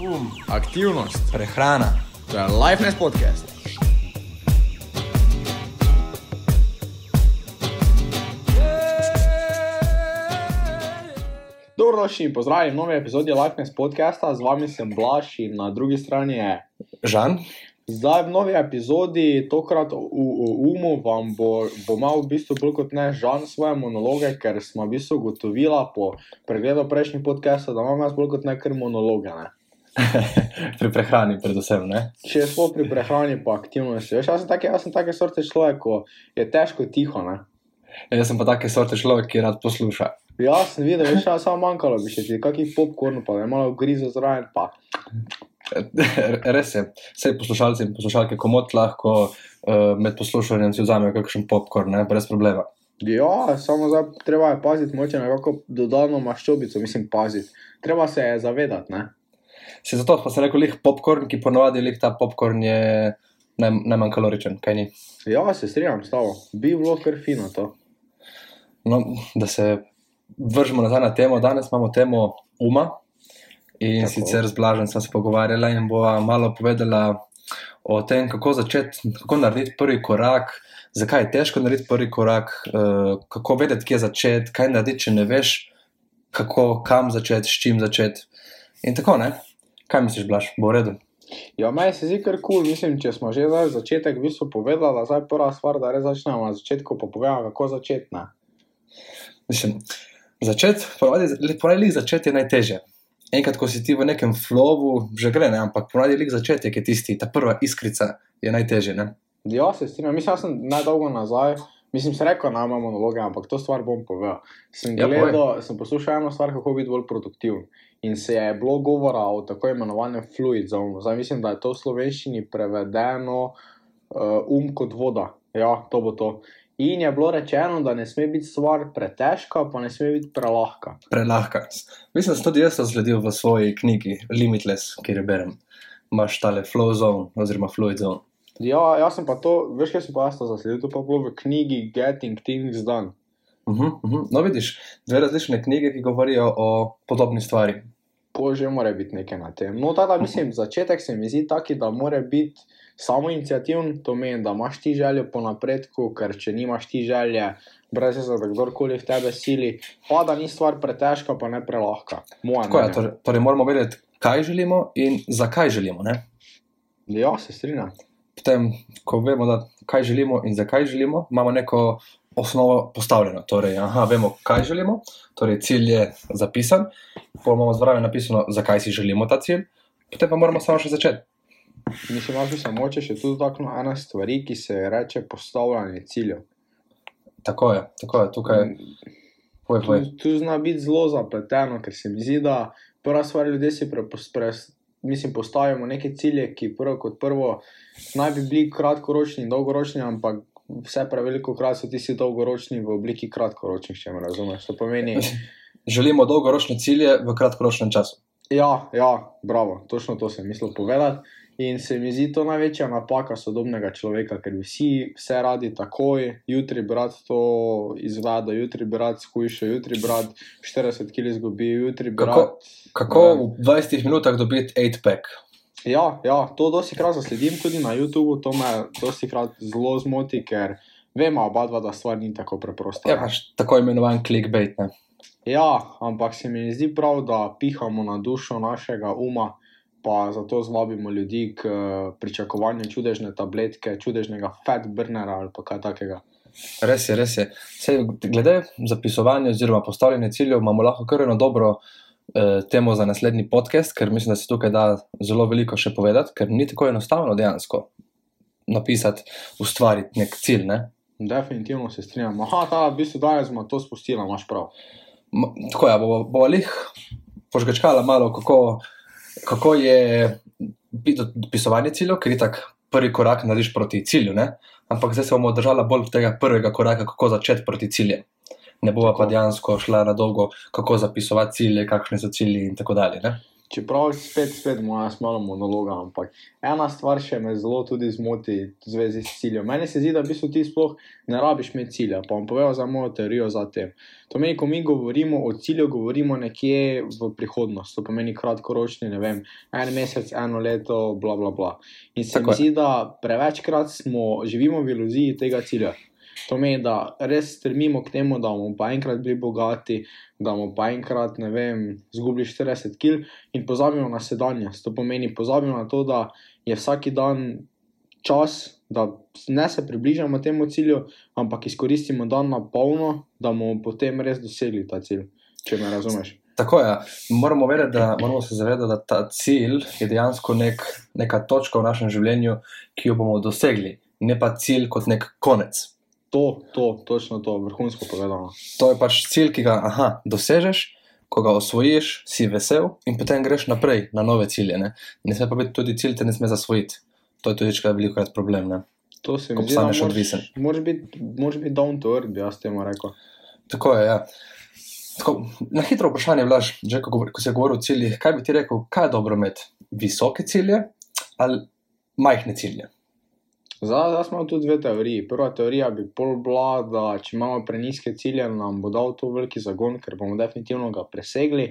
Um, aktivnost, prehrana. to je Lifeness podcast. Dobrodošli in pozdravljeni v novi epizodi Lifeness podcasta. Z vami sem Blaž in na drugi strani je. Žan, Zdaj v novi epizodi, tokrat v, v umu, vam bo, bo imel v bistvu bolj kot ne žan svoje monologe, ker smo v bistvu ugotovila po pregledu prejšnjih podcastov, da imam jaz bolj kot ne kar monologe. Ne? pri prehrani, predvsem. Ne? Če smo pri prehrani, pa aktivnosti. Veš, jaz sem take, jaz sem take sorte človek, ko je težko tiho. Ne? Jaz sem pa take sorte človek, ki rad posluša. Jaz sem videl, veš, jaz samo manjkalo bi še ti, kakih popkorn, pa je malo grizo zraven, pa Res je, vse poslušalci in poslušalke komot lahko uh, med poslušanjem si vzamejo kakšen popkorn, ne? brez problema. Ja, samo zdaj treba je paziti, moče nekako dodano maščobico, mislim, paziti. Treba se je zavedati, ne? Se zato pa sem rekel, lih popkorn, ki ponovadi lih ta popkorn je naj, najmanj kaloričen, kaj ni. Ja, se strinjam s tabo, bi bilo kar fino to. No, da se vržemo nazaj na temo, danes imamo temo uma. In Tako. Sicer z Blažen smo se pogovarjali in bova malo povedala o tem, kako začeti, kako narediti prvi korak, zakaj je težko narediti prvi korak, eh, kako vedeti, kje začeti, kaj narediti, če ne veš, kako, kam začeti, s čim začeti. In tako ne. Kaj misliš, Blaž, bo v redu? Ja, meni se zdi kar kul, cool. mislim, če smo že zdaj začetek v bistvu povedali, zdaj prva stvar, da res začnemo na začetku, pa povemo, kako začeti. ne. Mislim, začeti, ponavadi začeti je najtežje. Enkrat, ko si ti v nekem flowu, že gre, ne? ampak ponavadi lik začetek je tisti, ta prva iskrica je najtežje. Ne? Ja, se strinjam, mislim, jaz sem najdolgo nazaj. Mislim, se rekel, da imamo monologe, ampak to stvar bom povedal. Sem Ja, povej. gledal, sem poslušal eno stvar, kako biti bolj produktiven. In se je bilo govora o tako imenovanem fluid zone. Zdaj mislim, da je to v slovenščini prevedeno uh, um kot voda. Ja, to bo to. In je bilo rečeno, da ne sme biti stvar pretežka, pa ne sme biti prelahka. prelahka. Mislim, da sem tudi jaz to zgledil v svoji knjigi Limitless, kjer jo berem. Imaš tale flow zone oziroma fluid zone. Ja, jaz sem pa to, veš, kaj sem pa jaz zasledil, to pa bilo v knjigi Getting Things Done. Uh -huh, uh -huh. No, vidiš, dve različne knjige, ki govorijo o podobni stvari. Po že mora biti nekaj na tem. No, tada mislim, začetek se mi zdi taki, da mora biti samo inicijativen, to meni, da imaš ti željo po napredku, ker če nimaš ti želje, brez veze, da kdorkoli v tebe sili, pa da ni stvar pretežka, pa ne prelahka. Moja Tako je, torej, torej moramo vedeti, kaj želimo in zakaj želimo. Ne? Ja, se strinjam. Potem, ko vemo, da, kaj želimo in zakaj želimo, imamo neko osnovo postavljeno. Torej, aha, vemo, kaj želimo, torej cilj je zapisan, potem imamo zraven napisano, zakaj si želimo ta cilj, potem pa moramo samo še začeti. Mislim, da bi se moče še tudi dotaknil ena stvar, ki se je reče postavljanje ciljev. Tako je, tako je, tukaj je. Povej, povej. Tu, tu zna biti zelo zapleteno, ker se mi zdi, da prva stvar ljudje si pre, pre, mislim, postavimo neke cilje, ki prvo kot prvo naj bi bili kratkoročni in dolgoročni, ampak vse preveliko krat so tisti dolgoročni v obliki kratkoročnih, če me razumeš. To pomeni, Želimo dolgoročne cilje v kratkoročnem času. ja, ja, bravo, točno to sem mislil povedati. In se mi zdi to največja napaka sodobnega človeka, ker vsi vse radi takoj, jutri brat to izveda, jutri brat skuša, jutri brat 40 kg izgubi, jutri brat. Kako, kako v 20 minutah dobiti 8-pack? Ja, ja, to dosti krat zasledim tudi na YouTubu, to me dosti krat zelo zmoti, ker vemo oba dva, da stvar ni tako preprosta. Ja, pač tako imenovan clickbait. Ne? ja, ampak se mi zdi prav, da pihamo na dušo našega uma, pa zato zvabimo ljudi k eh, pričakovanju čudežne tabletke, čudežnega fat burnera ali kaj takega. Res je, res je. Sej, glede zapisovanja oziroma postavljanja ciljev, imamo lahko kar eno dobro temo za naslednji podcast, ker mislim, da se tukaj da zelo veliko še povedati, ker ni tako enostavno dejansko napisati, ustvariti nek cilj. Ne? Definitivno se strinjam. Aha, ta v bistvu danes smo to spustili, imaš prav. Ma, tako je, bomo bo lih požgečkala malo, kako, kako je dopisovanje ciljev, ker je tako prvi korak narediš proti cilju, ne? ampak zdaj se bomo držali bolj tega prvega koraka, kako začeti proti ciljem. Ne bova Tako. pa dejansko šla na dolgo, kako zapisovati cilje, kakšne so cilji in tako dalje. Ne? čeprav spet, spet moja smala monologa, ampak ena stvar še me zelo tudi zmoti v zvezi s ciljem. Meni se zdi, da v bistvu ti sploh ne rabiš imeti cilja. Pa bom povedal za mojo teorijo za tem. To pomeni, ko mi govorimo o cilju, govorimo nekje v prihodnost. To pomeni kratkoročni, ne vem, en mesec, eno leto, bla bla bla. In se Tako mi je. zdi, da prevečkrat smo, živimo v iluziji tega cilja. To pomeni, da res strmimo k temu, da bomo pa enkrat bili bogati, da bomo pa enkrat, ne vem, izgubili 40 kg in pozabimo na sedanjost. To pomeni, pozabimo na to, da je vsak dan čas, da ne se približamo temu cilju, ampak izkoristimo dan na polno, da bomo potem res dosegli ta cilj. Če me razumeš. Tako je. Moramo, vedeti, da, moramo se zavedati, da ta cilj je dejansko nek, neka točka v našem življenju, ki jo bomo dosegli, ne pa cilj kot nek konec. To, to, točno to, vrhunsko povedano. To je pač cilj, ki ga aha, dosežeš, ko ga osvojiš, si vesel in potem greš naprej na nove cilje. Ne, ne sme pa biti tudi cilj, te ne sme zasvojiti. To je tudi večkrat veliko krat problem. Ne? To se mi zdi, da moraš- odvisen. moraš biti biti down to earth, bi jaz temu rekel. Tako je. Ja. Tako, na hitro vprašanje, Blaž, že ko, ko se govori o ciljih, kaj bi ti rekel, kaj je dobro imeti? Visoke cilje ali majhne cilje? Zdaj, zdaj smo tu dve teoriji. Prva teorija bi pol bila, da če imamo preniske cilje, nam bo dal to veliki zagon, ker bomo definitivno ga presegli.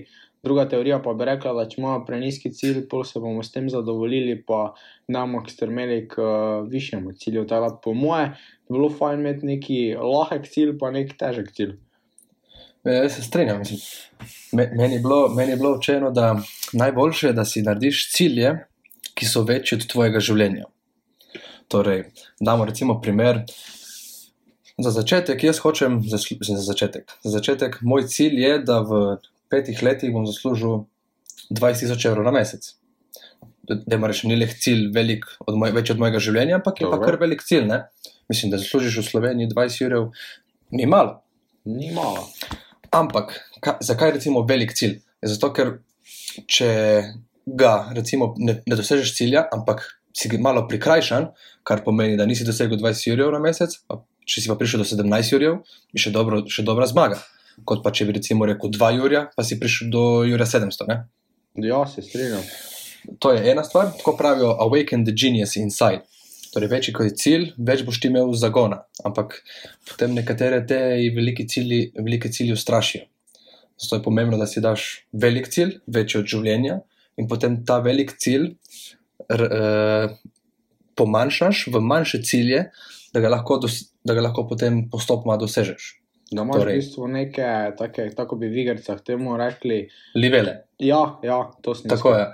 Druga teorija pa bi rekla, da če imamo preniski cilj, pol se bomo s tem zadovoljili, pa bomo strmeli k uh, višjemu cilju. Tako da po moje bi bilo fajn imeti neki lahek cilj, pa neki težek cilj. E, Jaz se strinjam. Meni je bilo, meni je bilo učeno, da najboljše je, da si narediš cilje, ki so večji od tvojega življenja. Torej, damo recimo primer. Za začetek, jaz hočem, zaslu- za začetek. Za začetek, moj cilj je, da v petih letih bom zaslužil 20 tisoč evrov na mesec. Da ima rečem, ni le cilj velik, od moj, več od mojega življenja, ampak je pa Dobro. kar velik cilj. Ne? Mislim, da zaslužiš v Sloveniji 20 evrov, ni malo. Ni malo. Ampak, ka, zakaj recimo velik cilj? Zato, ker če ga recimo ne, ne dosežeš cilja, ampak si malo prikrajšan, kar pomeni, da nisi dosegel 20 jurjev na mesec, pa če si pa prišel do 17 jurjev, je še, dobro, še dobra zmaga. Kot pa če bi recimo rekel 2 jurja, pa si prišel do jurja 700. Ne? Ja, se strinjam. To je ena stvar, tako pravijo, awaken the genius inside. Torej, večji kot je cilj, več boš imel zagona. Ampak potem nekatere te velike cilji, velike cilji ustrašijo. Zato je pomembno, da si daš velik cilj, večji od življenja, in potem ta velik cilj r, eh, pomanjšaš v manjše cilje, da ga lahko, dos, da ga lahko potem postopoma dosežeš. Da imaš Torej. v bistvu neke, take, tako bi v igricah temu rekli. Livele. Ja, ja, to sem Tako je.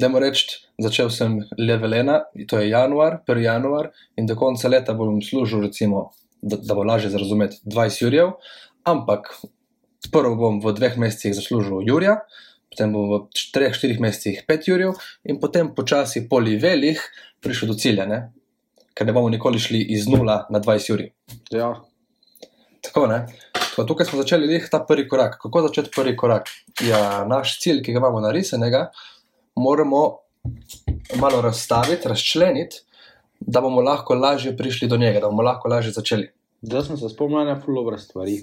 Dajmo reči, začel sem level 1, to je januar, 1. januar, in do konca leta bom služil, recimo, da, da bo lažje razumeti, 20 jurjev, ampak prvo bom v dveh mesecih zaslužil jurja, potem bom v 3-4 mesecih 5 jurjev, in potem počasi po livelih prišel do cilja, ne? ker ne bomo nikoli šli iz 0 na 20 jurjev. Ja, Tako, ne? Tako, tukaj smo začeli lih ta prvi korak. Kako začeti prvi korak? Ja, naš cilj, ki ga imamo narisanega, moramo malo razstaviti, razčleniti, da bomo lahko lažje prišli do njega, da bomo lahko lažje začeli. zdaj sem se spomnil ene ful dobre stvari.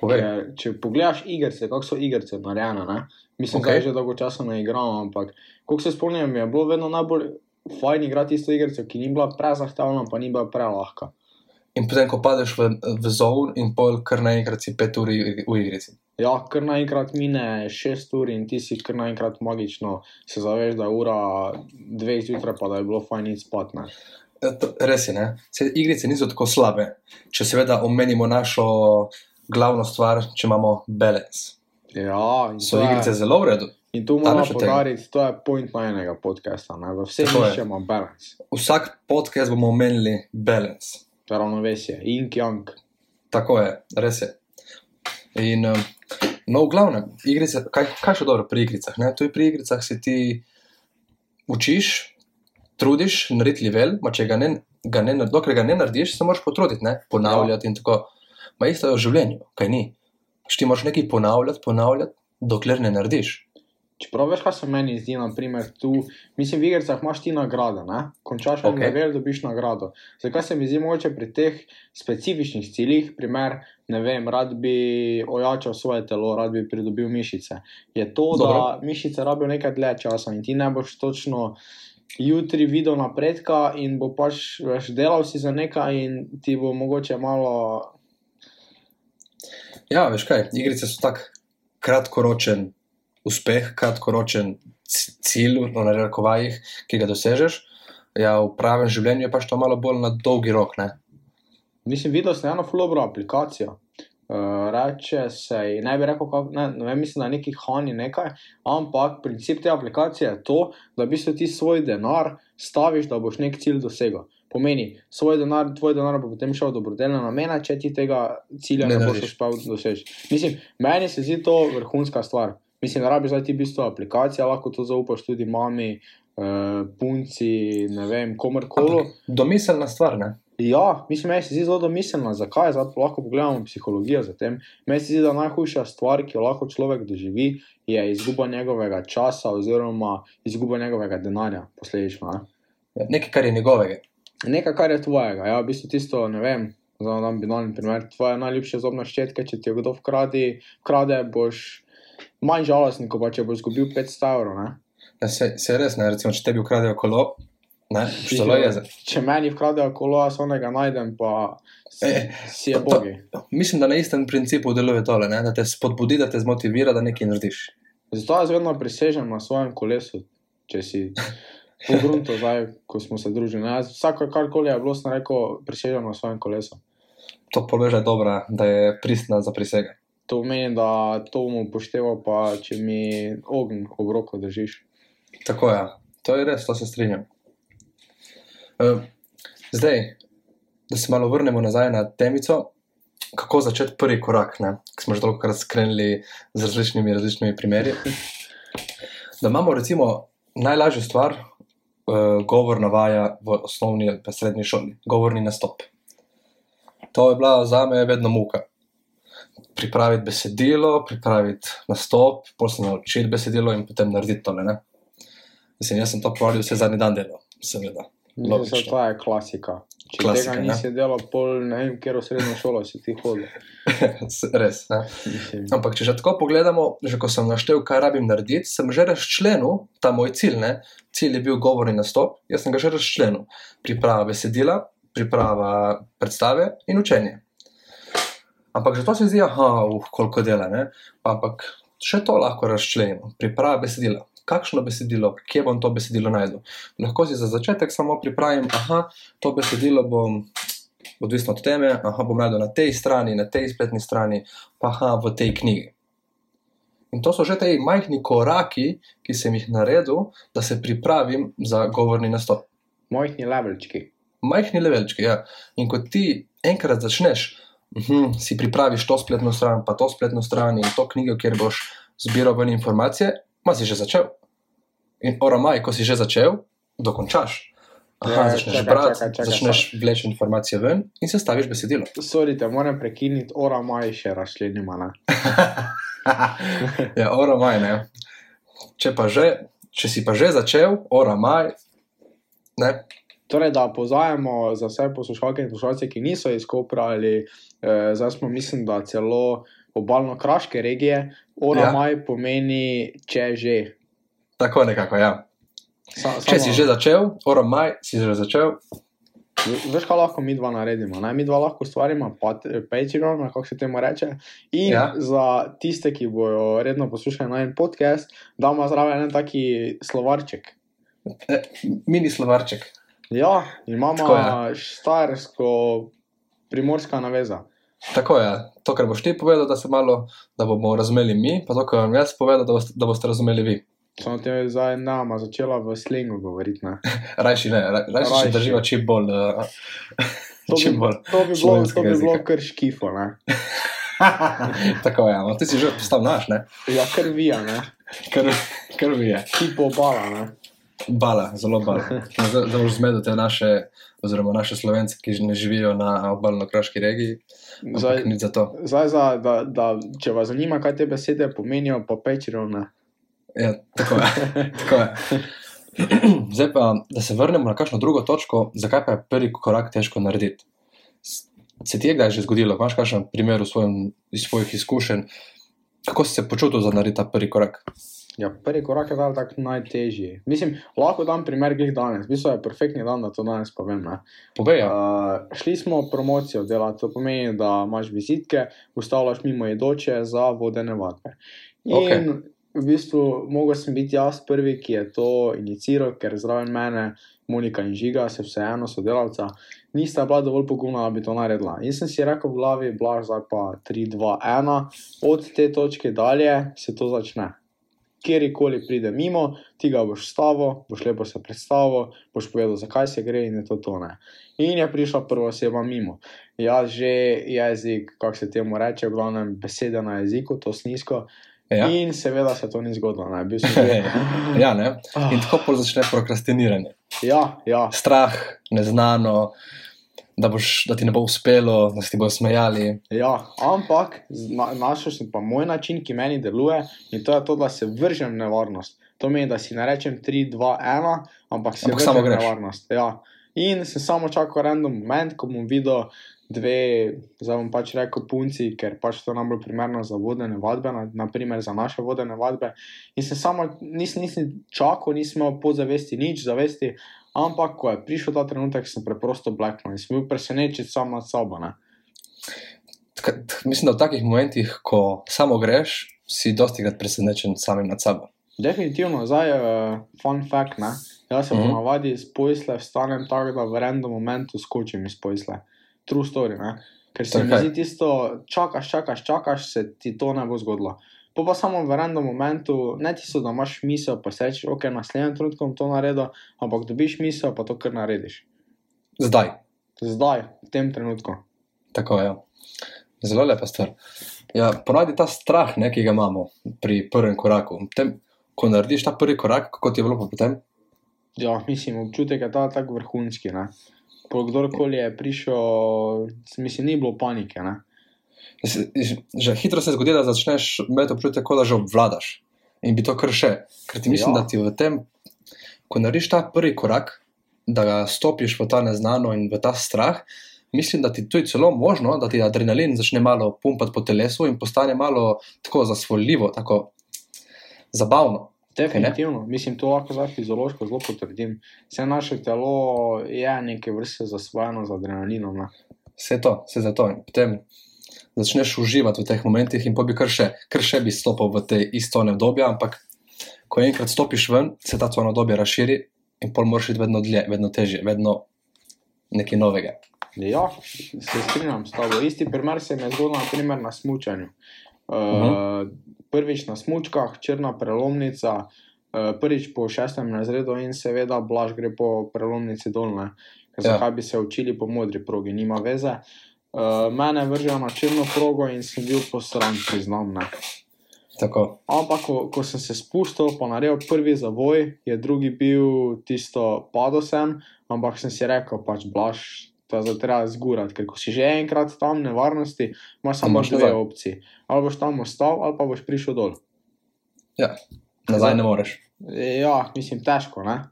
Povej. Ker, če pogledaš igrice, kako so igrice narejene, ne? Mislim, da že dolgo časa ne igram, ampak koliko se spomnim, je bilo vedno najbolj fajn igrati isto igrico, ki ni bila prezahtevna, pa ni bila prelahka. In potem, ko padeš v, v zone, in pol kar naenkrat si pet ur v igrici. Ja, kar naenkrat mine 6 ur in ti si kar naenkrat magično se zaveš, da je ura 2 zjutraj, pa da je bilo fajn iti spat. Ne? E, Res je, ne? Vse igrice niso tako slabe, če seveda omenimo našo glavno stvar, če imamo balance. Ja, in So to je- igrice zelo v redu. In tu moramo poudariti, to je point najnega podcasta. Ne? V je. iščemo balans, Vsak podcast bomo omenili balance. ravnovesje, yin yang. Tako je, res je. In, um, no, v glavnem, igrice, kaj, kaj še dobro pri igricah? Ne? Tu pri igricah se ti učiš, trudiš, narediti level, ma če ga ne, ga ne, dokler ga ne narediš, se moraš potruditi, ne? ponavljati in tako. Ma isto je v življenju, kaj ni. Pač ti moraš nekaj ponavljati, ponavljati, dokler ne narediš. Čeprav veš, kaj se meni zdi, naprimer, tu, mislim, v igrah imaš ti nagrade, ne? končaš en Ok. okay. level, dobiš nagrado. Zakaj se mi zdi mogoče pri teh specifičnih ciljih, primer, ne vem, rad bi ojačal svoje telo, rad bi pridobil mišice. Je to, Dobro. Dobro. da mišice rabijo nekaj dlje časa in ti ne boš točno jutri videl napredka in bo pač veš, delal si za nekaj in ti bo mogoče malo. Ja, veš kaj, igrice so tak kratkoročen uspeh, kratkoročen cilj, no, na rekovajih, ki ga dosežeš. Ja, v pravem življenju je pač to malo bolj na dolgi rok. Ne? Mislim, videl sem eno fulobro aplikacijo. Uh, reče se, ne bi rekel, kak, ne, ne vem, mislim, da je neki hani nekaj, ampak princip te aplikacije je to, da v bistvu ti svoj denar staviš, da boš nek cilj dosegel. Pomeni, svoj denar, tvoj denar bo potem šel v dobrodelne namene, če ti tega cilja Ne ne, ne boš uspel doseči. Mislim, meni se zdi to vrhunska stvar. Mislim, da rabiš zdaj ti v bistvu aplikacija, lahko to zaupaš tudi mami, uh, punci, ne vem, komorkoli. Domiselna stvar, ne? Ja, mislim, meni se zdi zelo domiselna, zakaj zdaj pa lahko pogledamo psihologijo za tem. Meni se zdi, da najhujša stvar, ki jo lahko človek doživi, je izguba njegovega časa oziroma izguba njegovega denarja, posledično. Ne? Nekaj, kar je njegovega. Nekaj, kar je tvojega, ja, v bistvu tisto, ne vem, za dan binalni primer, tvoje najljubše zobne ščetke, če ti jo kdo vkradi, krade, boš manj žalosten, kot pa če boš izgubil 500 evrov. ne. Ja, se, se res, ne? recimo, če tebi ukradejo kolo, ne, štelo je. Če meni vkradejo kolo, jaz onega najdem, pa si, E, si je to- bogi. Mislim, da na istem principu deluje tole, ne? da te spodbudi, da te zmotivira, da nekaj narediš. Zato jaz vedno prisežem na svojem kolesu, če si pogrunto zdaj, ko smo se družili. Jaz vsako, karkoli je bilo, sem rekel, prisežem na svojem kolesu. To poveže dobra, da je pristna za prisega. To pomeni, da to bom upošteval, pa če mi ogenj ob roko držiš. Tako je, to je res, to se strinjam. Uh, zdaj, da se malo vrnemo nazaj na temico, kako začeti prvi korak, ki smo že toliko krat skrenili z različnimi, različnimi primeri. Da imamo recimo najlažjo stvar, uh, govor navaja v osnovni ali pa srednji šoli, govorni nastop. To je bila za me vedno muka. Pripraviti besedilo, pripraviti nastop, se naučiti besedilo in potem narediti tole. Ne? Mislim, jaz sem to pravil vse zadnji dan delal, seveda. Logično. To je klasika. Če Klasika, tega ne. nisi delal, pol ne vem, kjer v srednjo šolo si ti hodil. Res. Ne? Ampak, če že tako pogledamo, že ko sem naštel, kaj rabim narediti, sem že razčlenil ta moj cilj. Ne? Cilj je bil govorni nastop, jaz sem ga že razčlenil. Priprava besedila, priprava predstave in učenje. Ampak že to se zdi, ah, uh, koliko dela. Ne? Ampak še to lahko razčlenimo. Priprava besedila. Kakšno besedilo, kje bom to besedilo najdel? Lahko si za začetek samo pripravim, aha, to besedilo bom, odvisno od teme, aha, bom najdel na tej strani, na tej spletni strani, pa aha, v tej knjigi. In to so že ti majhni koraki, ki sem jih naredil, da se pripravim za govorni nastop. Mojhni levelčki. Majhni levelčki, ja. In ko ti enkrat začneš, uh si pripraviš to spletno stran, pa to spletno stran in to knjigo, kjer boš zbiral ven informacije, ma si že začel. In oramaj, ko si že začel, dokončaš. Aha, Ja, začneš čakaj, brati, čakaj, čakaj, začneš vleči informacije ven in sestaviš besedilo. Sorry, te moram prekiniti, ora maj še razšlenima. Ne? ja, ora maj, ne. Če, že, če si pa že začel, ora maj, ne. Torej, da pozajemo za vse poslušalke in poslušalce, ki niso iz Kopra ali eh, zdaj smo, mislim, da celo obalno-kraške regije, ora Ja. ja. pomeni če že. Tako nekako, ja. Sa, Če si že začel, ora maj, si že začel, Veš, kaj lahko mi dva naredimo? Ne? Mi dva lahko ustvarimo pat- Patreon, kako se temu reče. In Ja. ja. za tiste, ki bojo redno poslušali na en podcast, damo zraven en taki slovarček. eh, mini slovarček. Ja, imamo Tako je. štajersko, primorska naveza. Tako je, to, kar boš ti povedal, da se malo, da bomo razumeli mi, pa to, kar vam jaz povedal, da boste, da boste razumeli vi. Samo te je zdaj nama začela v slengu govoriti. Rajši ne, ra- rajši Rajši. drživa čim bolj. Uh, To čim bi, bolj. to bi bilo, to bi bilo jezika. kar škifo. Tako je, no, ti si že postal naš, ne? Ja, krvija, ne? Kar vi je. tipo bala. Ne? Bala, zelo bala. Boš zmedel te naše, oziroma naše slovence, ki ne živijo na obalno-kraški regiji. Zdaj, za to. zdaj za, da, da, če vas zanima, kaj te besede pomenijo, pa. Ne? Ja, tako je. tako je. Zdaj pa, da se vrnemo na kakšno drugo točko, zakaj pa je prvi korak težko narediti? Se ti je kdaj že zgodilo, imaš kakšen primer v svojem, iz svojih izkušenj, kako si se počutil za narediti ta prvi korak? Ja, prvi korak je dal tako najtežji. Mislim, lahko dam primer glih danes. V bistvu je perfektni dan, da to danes povem. Ne? Povej, ja. Uh, šli smo promocijo delati, to pomeni, da imaš vizitke, ustavljaš mimo jedoče za vodene vadbe. In Okej. v bistvu mogel sem biti jaz prvi, ki je to iniciral, ker zraven mene Monika in Žiga, se vseeno sodelavca, nista bila dovolj pogumna, da bi to naredila. In sem si rekel v glavi, blaž, zdaj pa 3, 2, 1, od te točke dalje se to začne. Kjerkoli pride mimo, ti ga boš stavil, boš lepo se predstavil, boš povedal, zakaj se gre in je to tone. In je prišla prva oseba mimo. Jaz že jezik, kako se temu reče, v glavnem besede na jeziku, to snisko. ja. Ja. In seveda se to ni zgodilo. Ne. Bil sem že. ja, ne? In tako začne prokrastiniranje. ja, ja, Strah, neznano, da, boš, da ti ne bo uspelo, da se ti bodo smejali. ja, ampak na, našel sem pa moj način, ki meni deluje in to je to, da se vržem v nevarnost. To pomeni, da si ne rečem 3, 2, 1, ampak se Ampak samo greš. nevarnost. Ja. In sem samo čakal random moment, ko bom videl dve, zdaj bom pač rekel punci, ker pač to je najbolj primerno za vodene vadbe, na- naprimer za naše vodene vadbe. In sem samo, nisem, nisem čakal, nisem imel podzavesti nič zavesti, ampak ko je prišel ta trenutek, sem preprosto bleknil in sem bil presenečen sam nad sabo. Ne? Mislim, da v takih momentih, ko samo greš, si dosti krat presenečen samim nad sabo. Definitivno, zdaj je uh, fun fact. Ne? Jaz se mm -hmm. ponavadi iz pojsle vstanem tako, da v random momentu skočim iz pojsle. True story. Ne? Ker se je mi kaj? zdi tisto, čakaš, čakaš, čakaš, se ti to ne bo zgodilo. Po pa samo v random momentu, ne tisto, da imaš misel, pa se rečeš, ok, naslednjem trenutku bom to naredil, ampak dobiš misel, pa to kar narediš. Zdaj, Zdaj, v tem trenutku. tako je. Ja. Zelo lepa stvar. Ja, ponavadi ta strah, ne, ki ga imamo pri prvem koraku. Tem, ko narediš ta prvi korak, kako ti je bilo potem? Ja, mislim, občutek je ta tako vrhunski. Ne? Po kdorkoli je prišel, mislim, ni bilo panike. Ne? Že hitro se zgodi, da začneš imeti občutek, da že obvladaš in bi to kar še. Ker ti mislim, Ja. da ti v tem, ko narediš ta prvi korak, da ga stopiš v ta neznano in v ta strah, mislim, da ti to je celo možno, da ti adrenalin začne malo pumpati po telesu in postane malo tako zasvoljivo, tako zabavno. Definitivno, mislim, to lahko zdaj fiziološko zelo potrdim. Vse naše telo je neke vrste zasvojeno z adrenalinom. Ne? Vse to, vse za to. In potem začneš uživati v teh momentih, in pa bi kar še, kar še bi stopil v te isto obdobje, ampak ko enkrat stopiš ven, se ta tvoje obdobje razširi in pol moraš iti vedno dlje, vedno težje, vedno nekaj novega. Ja, se strinjam s tabo. Isti primer se mi je zgodil naprimer, na smučanju. Uh, Mhm. Prvič na smučkah, črna prelomnica, uh, prvič po šestem razredu in seveda blaž gre po prelomnici dolne. Ja. Zakaj bi se učili po modri progi, nima veze. Uh, mene vržejo na črno progo in sem bil posran, priznam. Ampak, ko, ko sem se spustil, pa naredil prvi zavoj, je drugi bil tisto, padel sem, ampak sem si rekel, pač blaž, to je treba zgurati, ker ko si že enkrat tam v nevarnosti, imaš samo moraš dve opcije. Ali boš tam ostal, ali pa boš prišel dol. nazaj ne moreš. Ja, mislim, težko, ne?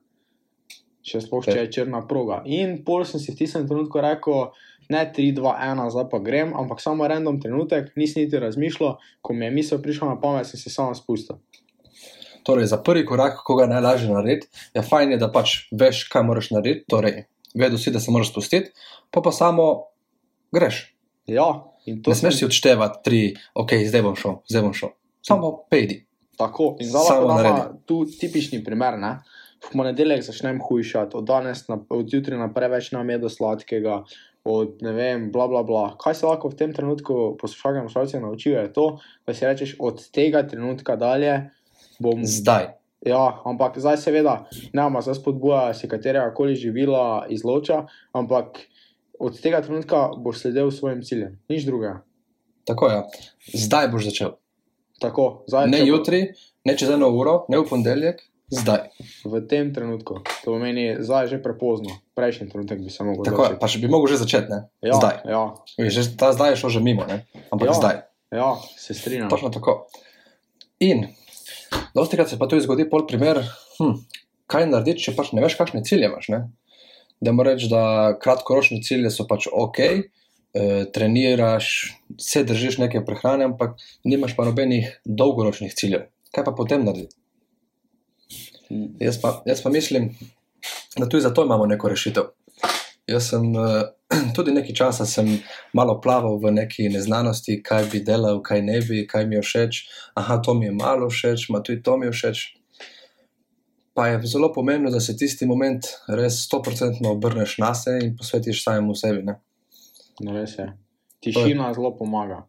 Še sploh, če Ja. je črna proga. In pol sem si v tistem trenutku rekel, ne 3, 2, 1, zdaj pa grem, ampak samo random trenutek, nisem niti razmišljal, ko mi je misel prišla na pamet, sem se samo spustil. Torej, za prvi korak, ko ga je najlažje narediti, je fajn, je, da pač veš, kaj moraš narediti, torej, vedel si, da se moraš spustiti, pa pa samo greš. Ja, in to Ne smeš si odštevati tri, ok, zdaj bom šel, zdaj bom šel. Samo pejdi. Tako, in zdaj lahko damo naredi. tu tipični primer. Ne? V ponedeljek začnem hujšati, od danes, na, od jutri naprej več nam je do sladkega, od ne vem, bla, bla, bla. Kaj se lahko v tem trenutku poslušalkam slušalcem naučijo, je to, da si rečeš, od tega trenutka dalje bom. Zdaj. Ja, ampak zdaj seveda ne ima za spodbuja, da se katerega koli živila izloča, ampak od tega trenutka boš sledil svojim ciljem, nič drugega. Tako je. Zdaj boš začel. Tako, zdaj, Ne če jutri, ne čez eno uro, ne v ponedeljek, zdaj. V tem trenutku, to pomeni, zdaj je že prepozno, prejšnji trenutek bi se lahko Tako je, pa še bi mogel že začeti, ne? Ja, Zdaj. Ja, Že, ta zdaj je šel že mimo, ne? ampak Ja. zdaj. ja, se strinjam. Točno tako. In Dosti krat se pa tudi zgodi pol primer, hm, kaj narediti, če pač ne veš, kakšne cilje imaš. Ne? Da moram reči, da kratkoročni cilji so pač ok, eh, treniraš, se držiš neke prehrane, ampak nimaš pa nobenih dolgoročnih ciljev. Kaj pa potem narediti? Jaz pa, jaz pa mislim, da tudi zato imamo neko rešitev. Jaz sem eh, tudi nekaj časa malo plaval v neki neznanosti, kaj bi delal, kaj ne bi, kaj mi je všeč. Aha, to mi je malo všeč, ma tudi to mi je všeč. Pa je zelo pomembno, da se tisti moment res 100% obrneš na sebe in posvetiš samemu sebi. Ne? No, res je. Tišina zelo pomaga.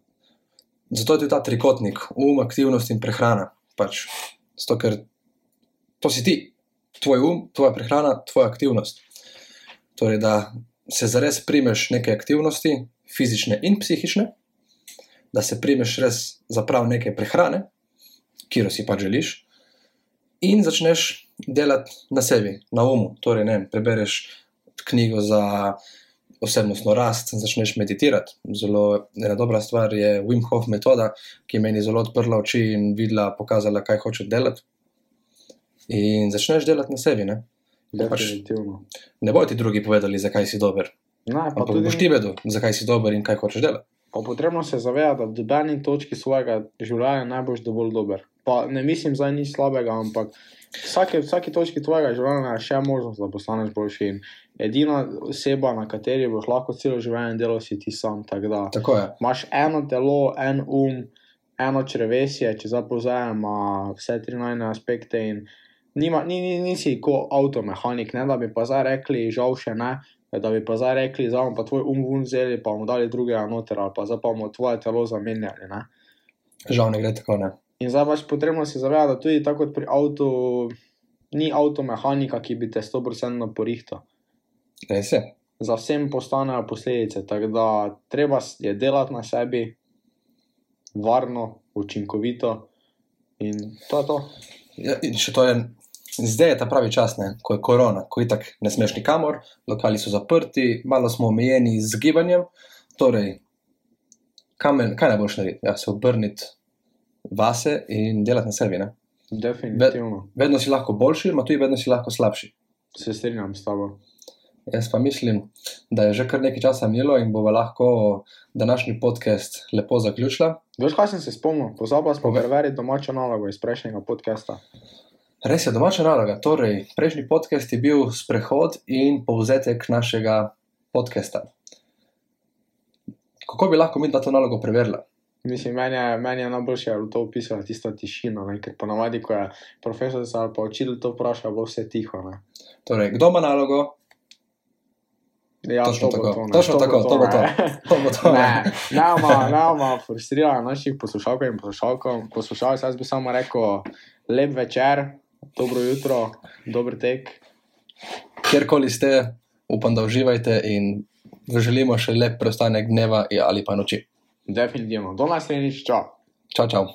Zato je tudi ta trikotnik, um, aktivnost in prehrana. Pač, zato, ker to si ti, tvoj um, tvoja prehrana, tvoja aktivnost. Torej, da se zares primeš neke aktivnosti, fizične in psihične, da se primeš res za prav neke prehrane, ki jo si pač želiš, in začneš delati na sebi, na umu. Torej, ne, prebereš knjigo za osebnostno rast, začneš meditirati. Zelo ena dobra stvar je Wim Hof metoda, ki je meni zelo odprla oči in videla, pokazala, kaj hoče delati. In začneš delati na sebi. Ne, pač Definitivno. ne bojo ti drugi povedali, zakaj si dober. Ne, pa Ampak tudi, boš ti vedel, zakaj si dober in kaj hočeš delati. pa potrebno se zavedati, da v dodani točki svojega življenja ne boš dovolj dober. Pa ne mislim za nič slabega, ampak vsake, vsake točki tvojega življenja je še možnost, da postaneš boljši. In edina oseba, na kateri boš lahko celo življenje delal, si ti sam. Tako da Tako je. imaš eno telo, en um, eno črvesje, če zapozajemo vse tri najne aspekte. In nima, ni, ni, nisi kot avtomehanik, ne da bi pa zdaj rekli, žal še ne. Da bi pa zdaj rekli, da bomo pa tvoj um ven vzeli, pa bomo dali drugega noter, ali pa zdaj pa bomo tvoje telo zamenjali. Ne? Žal ne gre tako. Ne. In zdaj pač potrebno se zavedati, da tudi tako kot pri avtu, ni avtomehanika, ki bi te 100% porihtal. Res je. Za vsem postanejo posledice, tako da treba je delati na sebi, varno, učinkovito. In to je to. Ja, in še to je, zdaj je ta pravi čas, ne, ko je korona, ko itak ne smeš nikamor, lokali so zaprti, malo smo omejeni z gibanjem. Torej, kamen, kaj najboljš narediti? Ja, se obrniti vase in delati na sebi. Ne. Definitivno. Vedno si lahko boljši, ma tudi vedno si lahko slabši. Se strinjam s tabo. Jaz pa mislim, da je že kar nekaj časa minilo in bomo lahko današnji podcast lepo zaključila. Veš, kaj sem se spomnil? Pozabil sem preveriti domačo nalogo iz prejšnjega podcasta. Res je domača naloga. Torej, prejšnji podcast je bil sprehod in povzetek našega podcasta. Kako bi lahko mi to nalogo preverila? Mislim, meni je, meni je najboljše, da je to opisala tista tišina, ne? ker ponavadi, ko je profesor ali pa učitelj to vpraša, bo vse tiho. Ne? Torej, kdo ima nalogo? Ja, Točno to tako. to. Točno To bo tako, to bo to. To bo to. Ne, ne bomo- ne bomo frustrirali naših poslušalcev in poslušalcev. Poslušalcev, jaz bi samo rekel, lep večer, dobro jutro, dober tek. Kjerkoli ste, upam, da uživate in želimo še lep preostanek dneva ali pa noči. Definitivno. Do naslednjič, čau. Čau, čau.